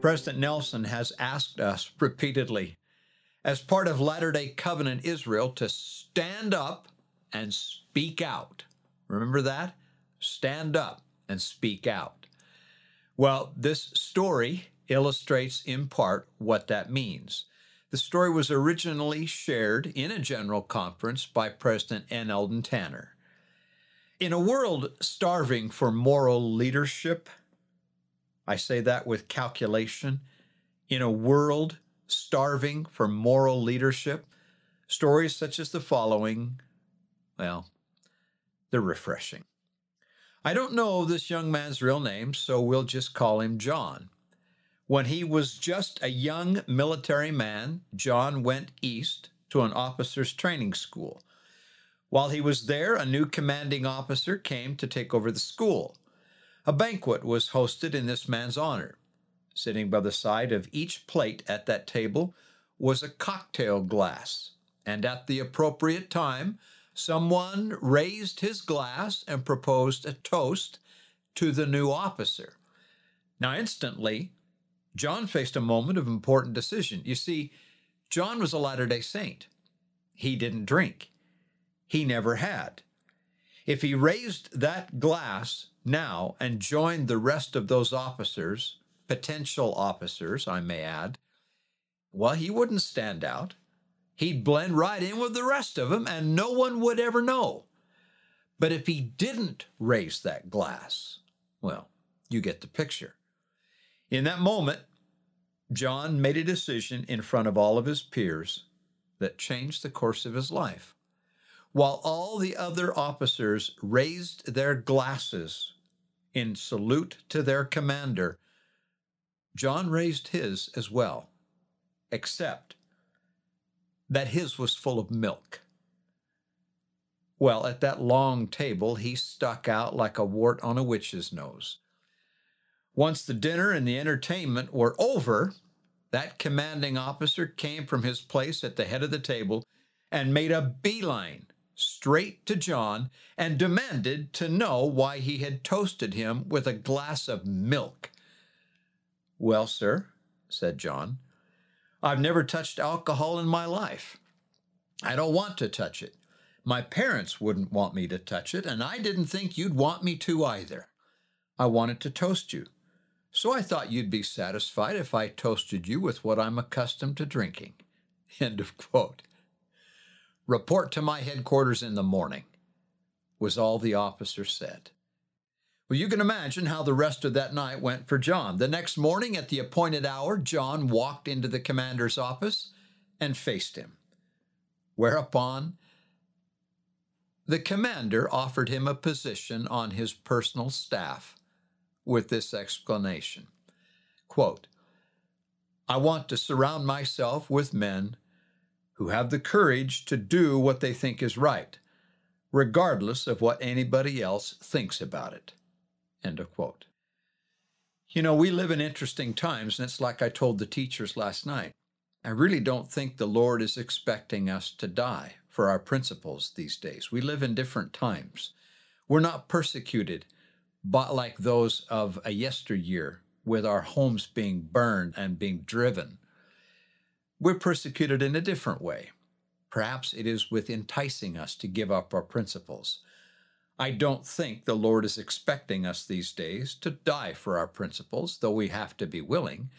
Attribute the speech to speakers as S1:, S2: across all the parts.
S1: President Nelson has asked us repeatedly, as part of Latter day Covenant Israel, to stand up and speak out. Remember that? Stand up and speak out. Well, this story illustrates in part what that means. The story was originally shared in a general conference by President N. Eldon Tanner. In a world starving for moral leadership, I say that with calculation. In a world starving for moral leadership, stories such as the following, well, they're refreshing. I don't know this young man's real name, so we'll just call him John. When he was just a young military man, John went east to an officer's training school. While he was there, a new commanding officer came to take over the school. A banquet was hosted in this man's honor. Sitting by the side of each plate at that table was a cocktail glass, and at the appropriate time, someone raised his glass and proposed a toast to the new officer. Now, instantly, John faced a moment of important decision. You see, John was a Latter day Saint. He didn't drink, he never had. If he raised that glass now and joined the rest of those officers, potential officers, I may add, well, he wouldn't stand out. He'd blend right in with the rest of them and no one would ever know. But if he didn't raise that glass, well, you get the picture. In that moment, John made a decision in front of all of his peers that changed the course of his life. While all the other officers raised their glasses in salute to their commander, John raised his as well, except that his was full of milk. Well, at that long table, he stuck out like a wart on a witch's nose. Once the dinner and the entertainment were over, that commanding officer came from his place at the head of the table and made a beeline straight to John and demanded to know why he had toasted him with a glass of milk. Well, sir, said John, I've never touched alcohol in my life. I don't want to touch it. My parents wouldn't want me to touch it, and I didn't think you'd want me to either. I wanted to toast you. So I thought you'd be satisfied if I toasted you with what I'm accustomed to drinking. End of quote. Report to my headquarters in the morning, was all the officer said. Well, you can imagine how the rest of that night went for John. The next morning, at the appointed hour, John walked into the commander's office and faced him. Whereupon, the commander offered him a position on his personal staff with this explanation quote, I want to surround myself with men who have the courage to do what they think is right, regardless of what anybody else thinks about it. End of quote. You know, we live in interesting times, and it's like I told the teachers last night. I really don't think the Lord is expecting us to die for our principles these days. We live in different times. We're not persecuted but like those of a yesteryear, with our homes being burned and being driven. We're persecuted in a different way. Perhaps it is with enticing us to give up our principles. I don't think the Lord is expecting us these days to die for our principles, though we have to be willing.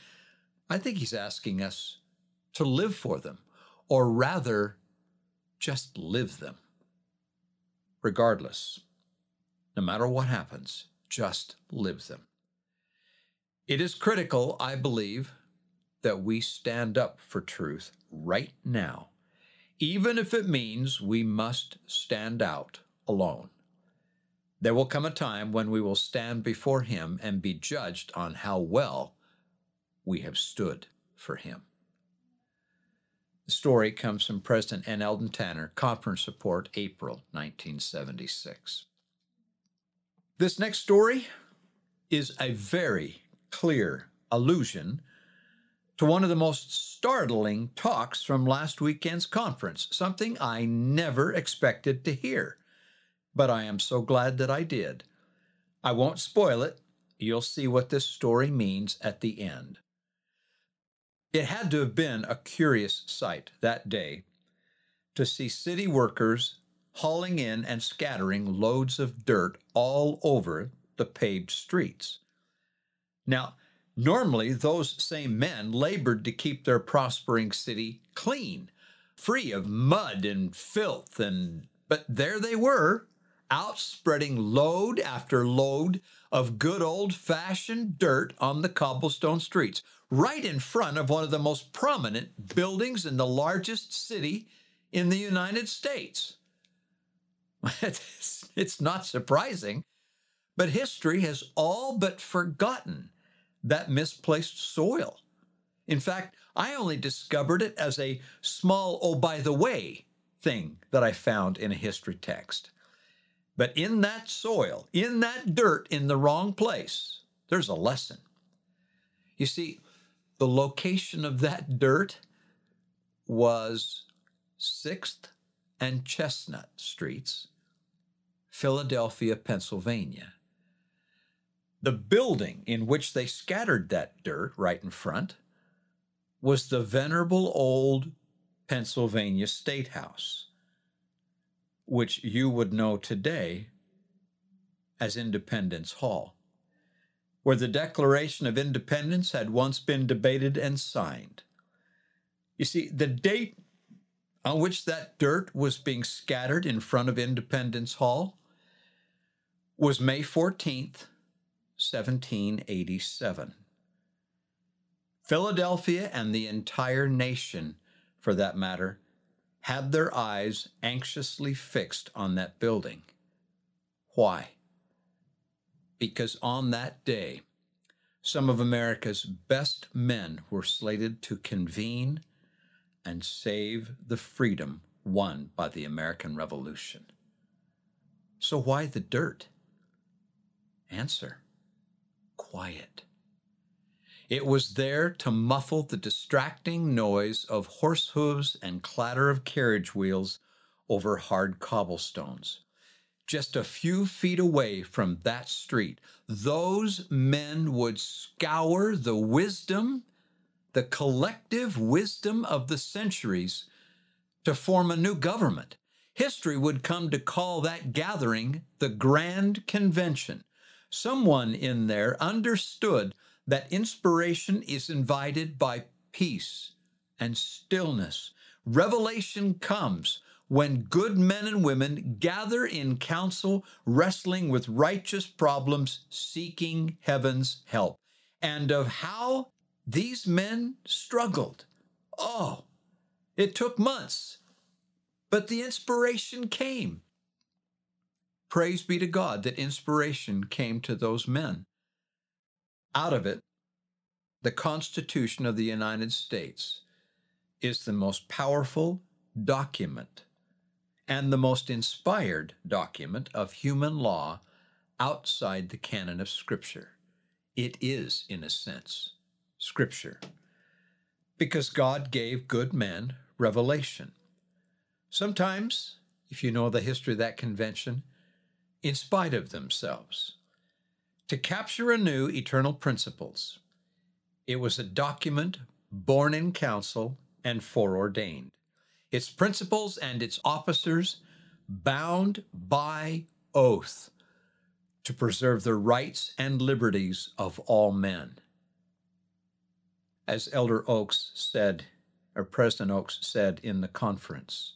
S1: I think He's asking us to live for them, or rather, just live them. Regardless, no matter what happens, just live them. It is critical, I believe, that we stand up for truth right now, even if it means we must stand out alone. There will come a time when we will stand before Him and be judged on how well we have stood for Him. The story comes from President N. Eldon Tanner, Conference Report, April 1976. This next story is a very clear allusion to one of the most startling talks from last weekend's conference, something I never expected to hear. But I am so glad that I did. I won't spoil it. You'll see what this story means at the end. It had to have been a curious sight that day to see city workers hauling in and scattering loads of dirt all over the paved streets. Now, Normally, those same men labored to keep their prospering city clean, free of mud and filth, and but there they were, out spreading load after load of good old fashioned dirt on the cobblestone streets, right in front of one of the most prominent buildings in the largest city in the United States. it's not surprising, but history has all but forgotten that misplaced soil. In fact, I only discovered it as a small, oh, by the way thing that I found in a history text. But in that soil, in that dirt in the wrong place, there's a lesson. You see, the location of that dirt was 6th and Chestnut Streets, Philadelphia, Pennsylvania. The building in which they scattered that dirt right in front was the venerable old Pennsylvania State House, which you would know today as Independence Hall, where the Declaration of Independence had once been debated and signed. You see, the date on which that dirt was being scattered in front of Independence Hall was May 14th, 1787. Philadelphia and the entire nation, for that matter, had their eyes anxiously fixed on that building. Why? Because on that day, some of America's best men were slated to convene and save the freedom won by the American Revolution. So why the dirt? Answer quiet. It was there to muffle the distracting noise of horse hooves and clatter of carriage wheels over hard cobblestones. Just a few feet away from that street, those men would scour the wisdom, the collective wisdom of the centuries to form a new government. History would come to call that gathering the Grand Convention. Someone in there understood that inspiration is invited by peace and stillness. Revelation comes when good men and women gather in council, wrestling with righteous problems, seeking heaven's help, and of how these men struggled. Oh, it took months, but the inspiration came. Praise be to God that inspiration came to those men. Out of it, the Constitution of the United States is the most powerful document and the most inspired document of human law outside the canon of Scripture. It is, in a sense, Scripture. Because God gave good men revelation. Sometimes, if you know the history of that convention, in spite of themselves, to capture anew eternal principles. It was a document born in council and foreordained. Its principles and its officers bound by oath to preserve the rights and liberties of all men. As Elder Oaks said, or President Oaks said in the conference,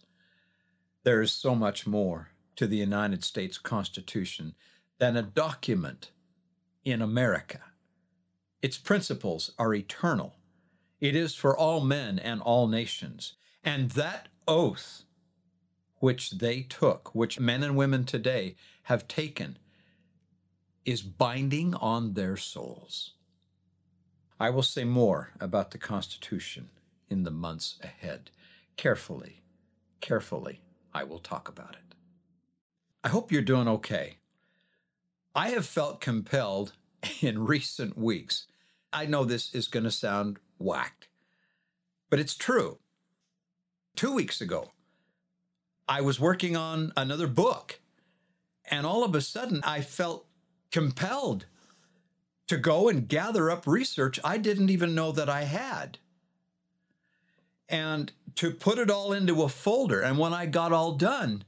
S1: there is so much more to the United States Constitution than a document in America. Its principles are eternal. It is for all men and all nations. And that oath which they took, which men and women today have taken, is binding on their souls. I will say more about the Constitution in the months ahead. Carefully, carefully, I will talk about it. I hope you're doing okay. I have felt compelled in recent weeks. I know this is going to sound whacked, but it's true. Two weeks ago, I was working on another book, and all of a sudden I felt compelled to go and gather up research I didn't even know that I had. And to put it all into a folder. And when I got all done,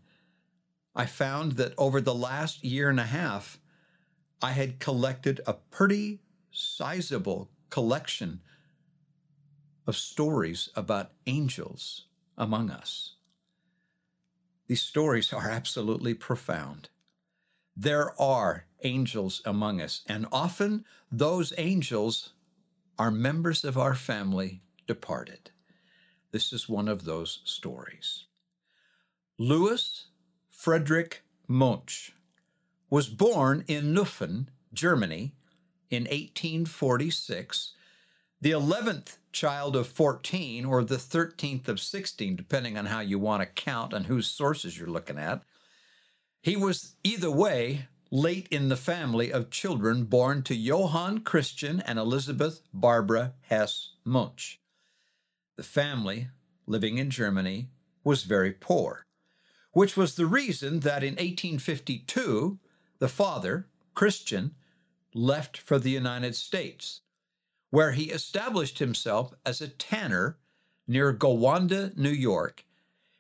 S1: I found that over the last year and a half, I had collected a pretty sizable collection of stories about angels among us. These stories are absolutely profound. There are angels among us, and often those angels are members of our family departed. This is one of those stories. Louis Friedrich Moench was born in Neuffen, Germany, in 1846, the 11th child of 14 or the 13th of 16, depending on how you want to count and whose sources you're looking at. He was either way late in the family of children born to Johann Christian and Elizabeth Barbara Hess Moench. The family, living in Germany, was very poor, which was the reason that in 1852 the father, Christian, left for the United States, where he established himself as a tanner near Gowanda, New York,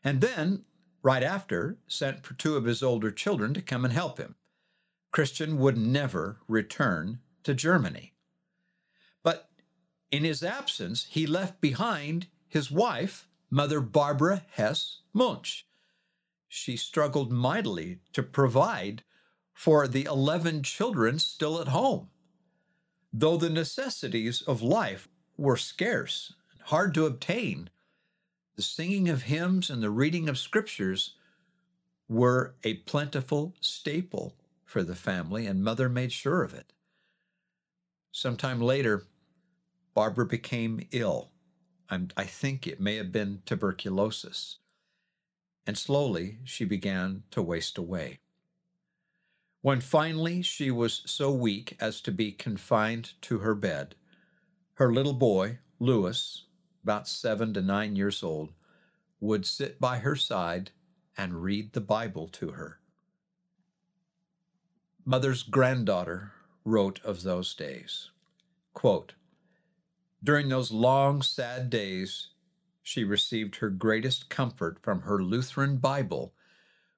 S1: and then, right after, sent for two of his older children to come and help him. Christian would never return to Germany. But in his absence, he left behind his wife, Mother Barbara Hess Moench. She struggled mightily to provide for the 11 children still at home. Though the necessities of life were scarce and hard to obtain, the singing of hymns and the reading of scriptures were a plentiful staple for the family, and mother made sure of it. Sometime later, Barbara became ill. I think it may have been tuberculosis. And slowly she began to waste away. When finally she was so weak as to be confined to her bed, her little boy, Louis, about seven to nine years old, would sit by her side and read the Bible to her. Mother's granddaughter wrote of those days, quote, During those long, sad days, she received her greatest comfort from her Lutheran Bible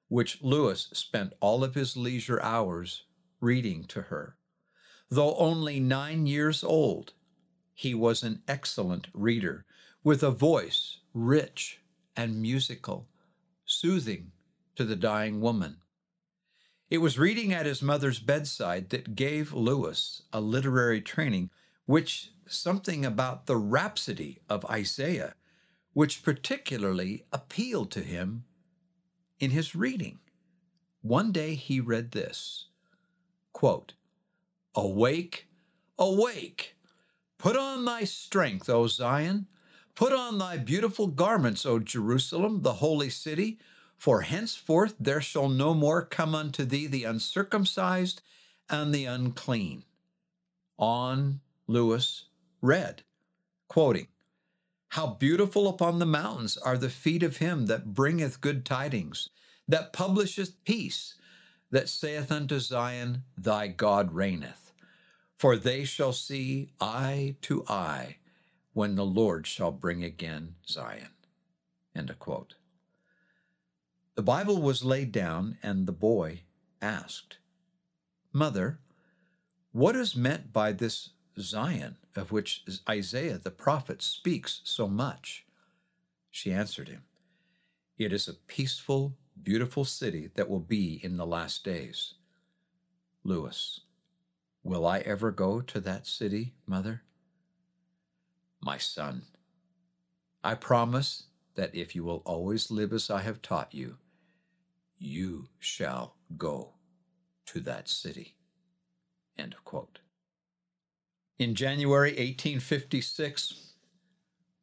S1: which Lewis spent all of his leisure hours reading to her. Though only nine years old, he was an excellent reader with a voice rich and musical, soothing to the dying woman. It was reading at his mother's bedside that gave Lewis a literary training, which something about the rhapsody of Isaiah, which particularly appealed to him in his reading. One day he read this quote, Awake, awake, put on thy strength, O Zion, put on thy beautiful garments, O Jerusalem, the holy city, for henceforth there shall no more come unto thee the uncircumcised and the unclean. On Lewis read, quoting, how beautiful upon the mountains are the feet of him that bringeth good tidings, that publisheth peace, that saith unto Zion, Thy God reigneth. For they shall see eye to eye when the Lord shall bring again Zion. End of quote. The Bible was laid down, and the boy asked, Mother, what is meant by this Zion, of which Isaiah the prophet speaks so much? She answered him, It is a peaceful, beautiful city that will be in the last days. Louis, will I ever go to that city, mother? My son, I promise that if you will always live as I have taught you, you shall go to that city. End of quote. In January 1856,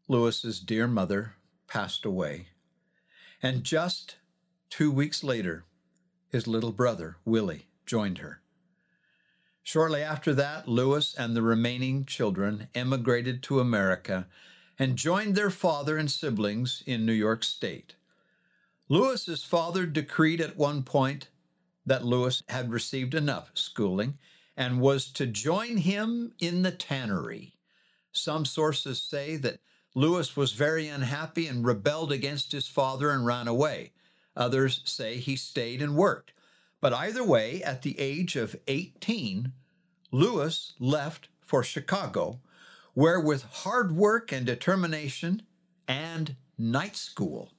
S1: Lewis's dear mother passed away, and just two weeks later, his little brother, Willie, joined her. Shortly after that, Lewis and the remaining children emigrated to America and joined their father and siblings in New York State. Lewis's father decreed at one point that Lewis had received enough schooling and was to join him in the tannery. Some sources say that Lewis was very unhappy and rebelled against his father and ran away. Others say he stayed and worked. But either way, at the age of 18, Lewis left for Chicago, where with hard work and determination and night school,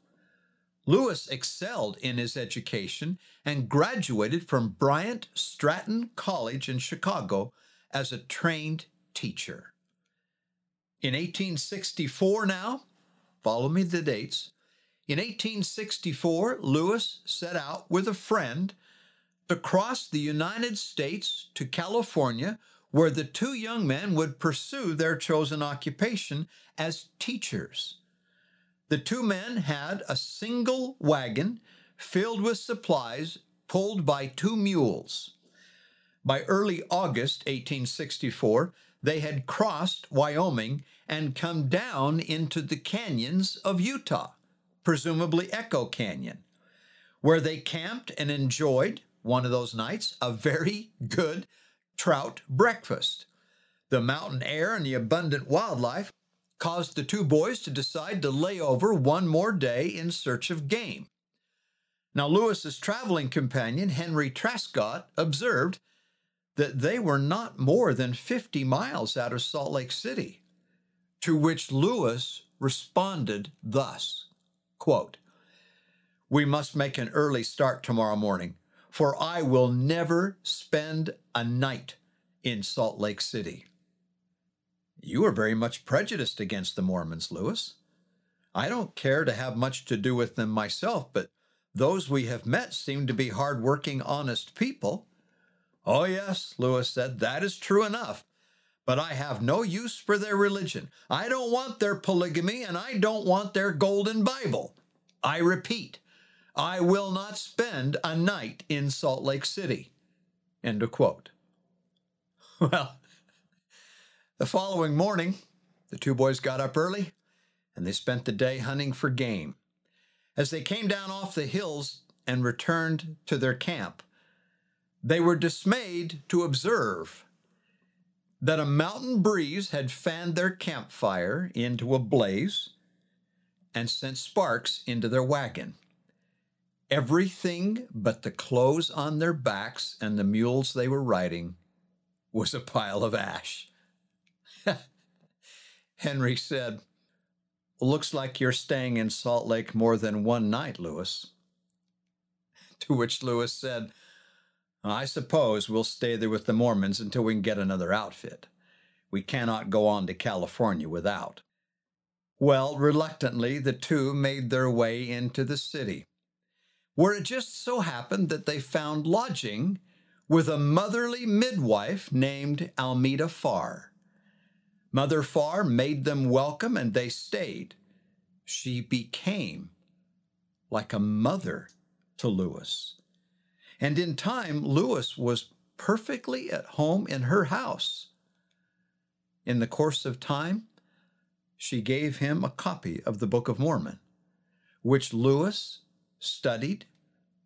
S1: Lewis excelled in his education and graduated from Bryant Stratton College in Chicago as a trained teacher. In 1864, now, follow me the dates. In 1864, Lewis set out with a friend to cross the United States to California, where the two young men would pursue their chosen occupation as teachers. The two men had a single wagon filled with supplies pulled by two mules. By early August 1864, they had crossed Wyoming and come down into the canyons of Utah, presumably Echo Canyon, where they camped and enjoyed, one of those nights, a very good trout breakfast. The mountain air and the abundant wildlife caused the two boys to decide to lay over one more day in search of game. Now, Lewis's traveling companion, Henry Trascott, observed that they were not more than 50 miles out of Salt Lake City, to which Lewis responded thus, quote, We must make an early start tomorrow morning, for I will never spend a night in Salt Lake City. You are very much prejudiced against the Mormons, Lewis. I don't care to have much to do with them myself, but those we have met seem to be hard-working, honest people. Oh, yes, Lewis said, that is true enough. But I have no use for their religion. I don't want their polygamy, and I don't want their golden Bible. I repeat, I will not spend a night in Salt Lake City. End of quote. Well, the following morning, the two boys got up early and they spent the day hunting for game. As they came down off the hills and returned to their camp, they were dismayed to observe that a mountain breeze had fanned their campfire into a blaze and sent sparks into their wagon. Everything but the clothes on their backs and the mules they were riding was a pile of ash. Henry said, Looks like you're staying in Salt Lake more than one night, Lewis. To which Lewis said, I suppose we'll stay there with the Mormons until we can get another outfit. We cannot go on to California without. Well, reluctantly, the two made their way into the city, where it just so happened that they found lodging with a motherly midwife named Almeda Farr. Mother Farr made them welcome and they stayed. She became like a mother to Lewis. And in time, Lewis was perfectly at home in her house. In the course of time, she gave him a copy of the Book of Mormon, which Lewis studied,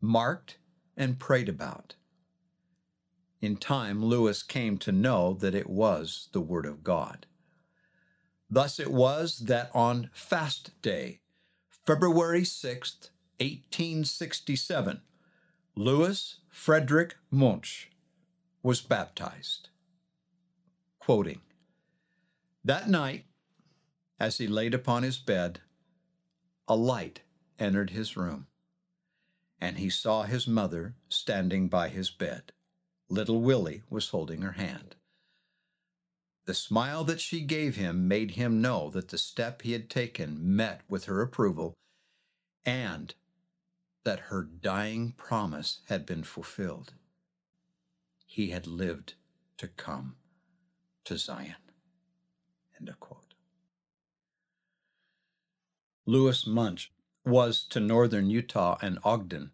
S1: marked, and prayed about. In time, Lewis came to know that it was the Word of God. Thus it was that on Fast Day, February 6th, 1867, Louis Frederick Moench was baptized. Quoting, That night, as he laid upon his bed, a light entered his room, and he saw his mother standing by his bed. Little Willie was holding her hand. The smile that she gave him made him know that the step he had taken met with her approval and that her dying promise had been fulfilled. He had lived to come to Zion. End of quote. Louis Moench was to northern Utah and Ogden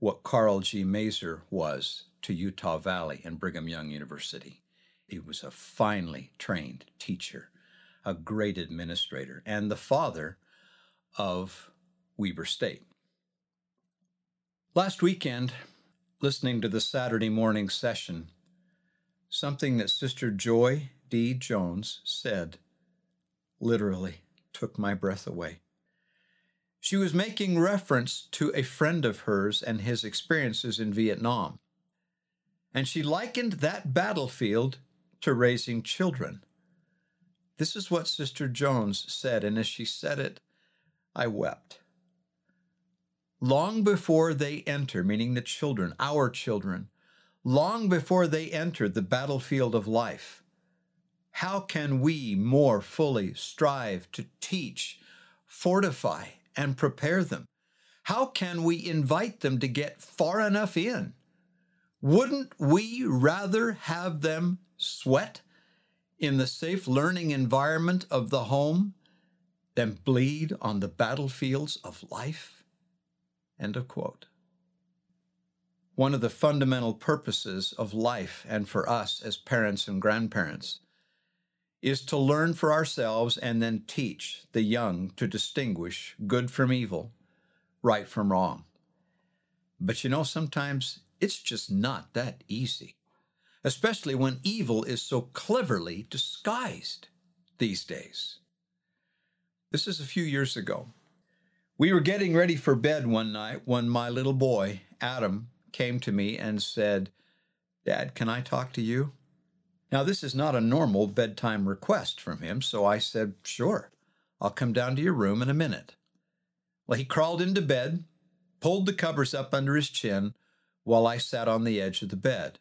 S1: what Karl G. Maeser was to Utah Valley and Brigham Young University. He was a finely trained teacher, a great administrator, and the father of Weber State. Last weekend, listening to the Saturday morning session, something that Sister Joy D. Jones said literally took my breath away. She was making reference to a friend of hers and his experiences in Vietnam. And she likened that battlefield to raising children. This is what Sister Jones said, and as she said it, I wept. Long before they enter, meaning the children, our children, long before they enter the battlefield of life, how can we more fully strive to teach, fortify, and prepare them? How can we invite them to get far enough in? Wouldn't we rather have them sweat in the safe learning environment of the home than bleed on the battlefields of life? End of quote. One of the fundamental purposes of life and for us as parents and grandparents is to learn for ourselves and then teach the young to distinguish good from evil, right from wrong. But you know, sometimes it's just not that easy, especially when evil is so cleverly disguised these days. This is a few years ago. We were getting ready for bed one night when my little boy, Adam, came to me and said, Dad, can I talk to you? Now, this is not a normal bedtime request from him, so I said, Sure, I'll come down to your room in a minute. Well, he crawled into bed, pulled the covers up under his chin while I sat on the edge of the bed.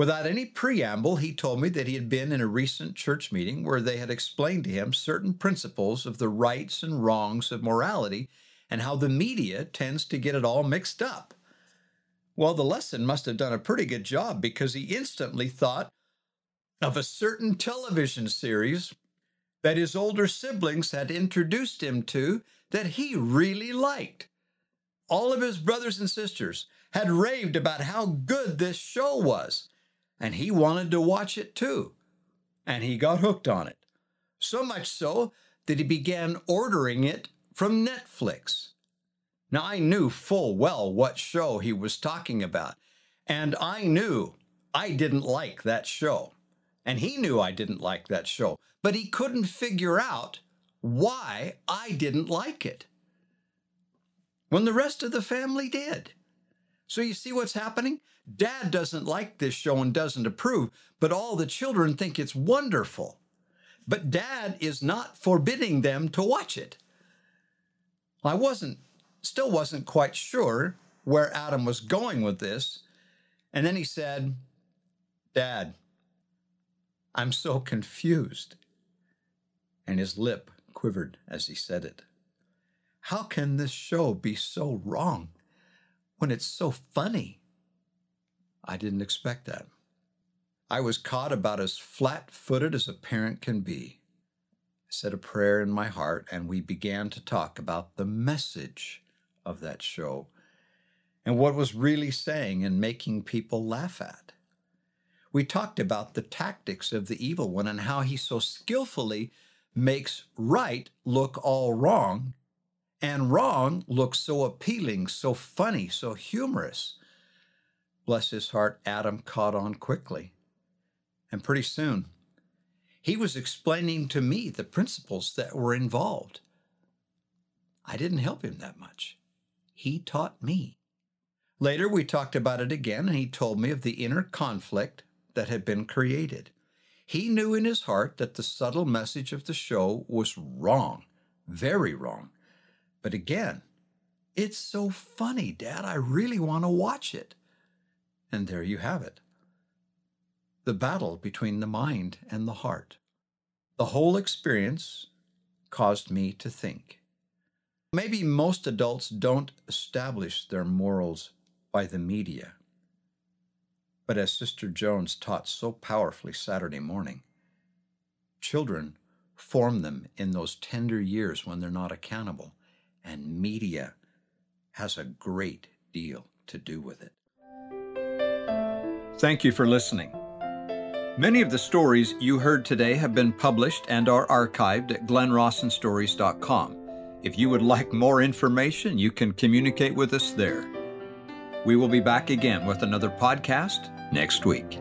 S1: Without any preamble, he told me that he had been in a recent church meeting where they had explained to him certain principles of the rights and wrongs of morality and how the media tends to get it all mixed up. Well, the lesson must have done a pretty good job because he instantly thought of a certain television series that his older siblings had introduced him to that he really liked. All of his brothers and sisters had raved about how good this show was, and he wanted to watch it too. And he got hooked on it. So much so that he began ordering it from Netflix. Now, I knew full well what show he was talking about, and I knew I didn't like that show. And he knew I didn't like that show, but he couldn't figure out why I didn't like it when the rest of the family did. So you see what's happening? Dad doesn't like this show and doesn't approve, but all the children think it's wonderful. But dad is not forbidding them to watch it. I wasn't, still wasn't quite sure where Adam was going with this. And then he said, Dad, I'm so confused. And his lip quivered as he said it. How can this show be so wrong when it's so funny? I didn't expect that. I was caught about as flat footed as a parent can be. I said a prayer in my heart, and we began to talk about the message of that show and what was really saying and making people laugh at. We talked about the tactics of the evil one and how he so skillfully makes right look all wrong, and wrong looks so appealing, so funny, so humorous. Bless his heart, Adam caught on quickly. And pretty soon, he was explaining to me the principles that were involved. I didn't help him that much. He taught me. Later, we talked about it again, and he told me of the inner conflict that had been created. He knew in his heart that the subtle message of the show was wrong, very wrong. But again, it's so funny, Dad. I really want to watch it. And there you have it the battle between the mind and the heart. The whole experience caused me to think. Maybe most adults don't establish their morals by the media But as Sister Jones taught so powerfully Saturday morning, children form them in those tender years when they're not accountable, and media has a great deal to do with it. Thank you for listening. Many of the stories you heard today have been published and are archived at glennrawsonstories.com. If you would like more information, you can communicate with us there. We will be back again with another podcast next week.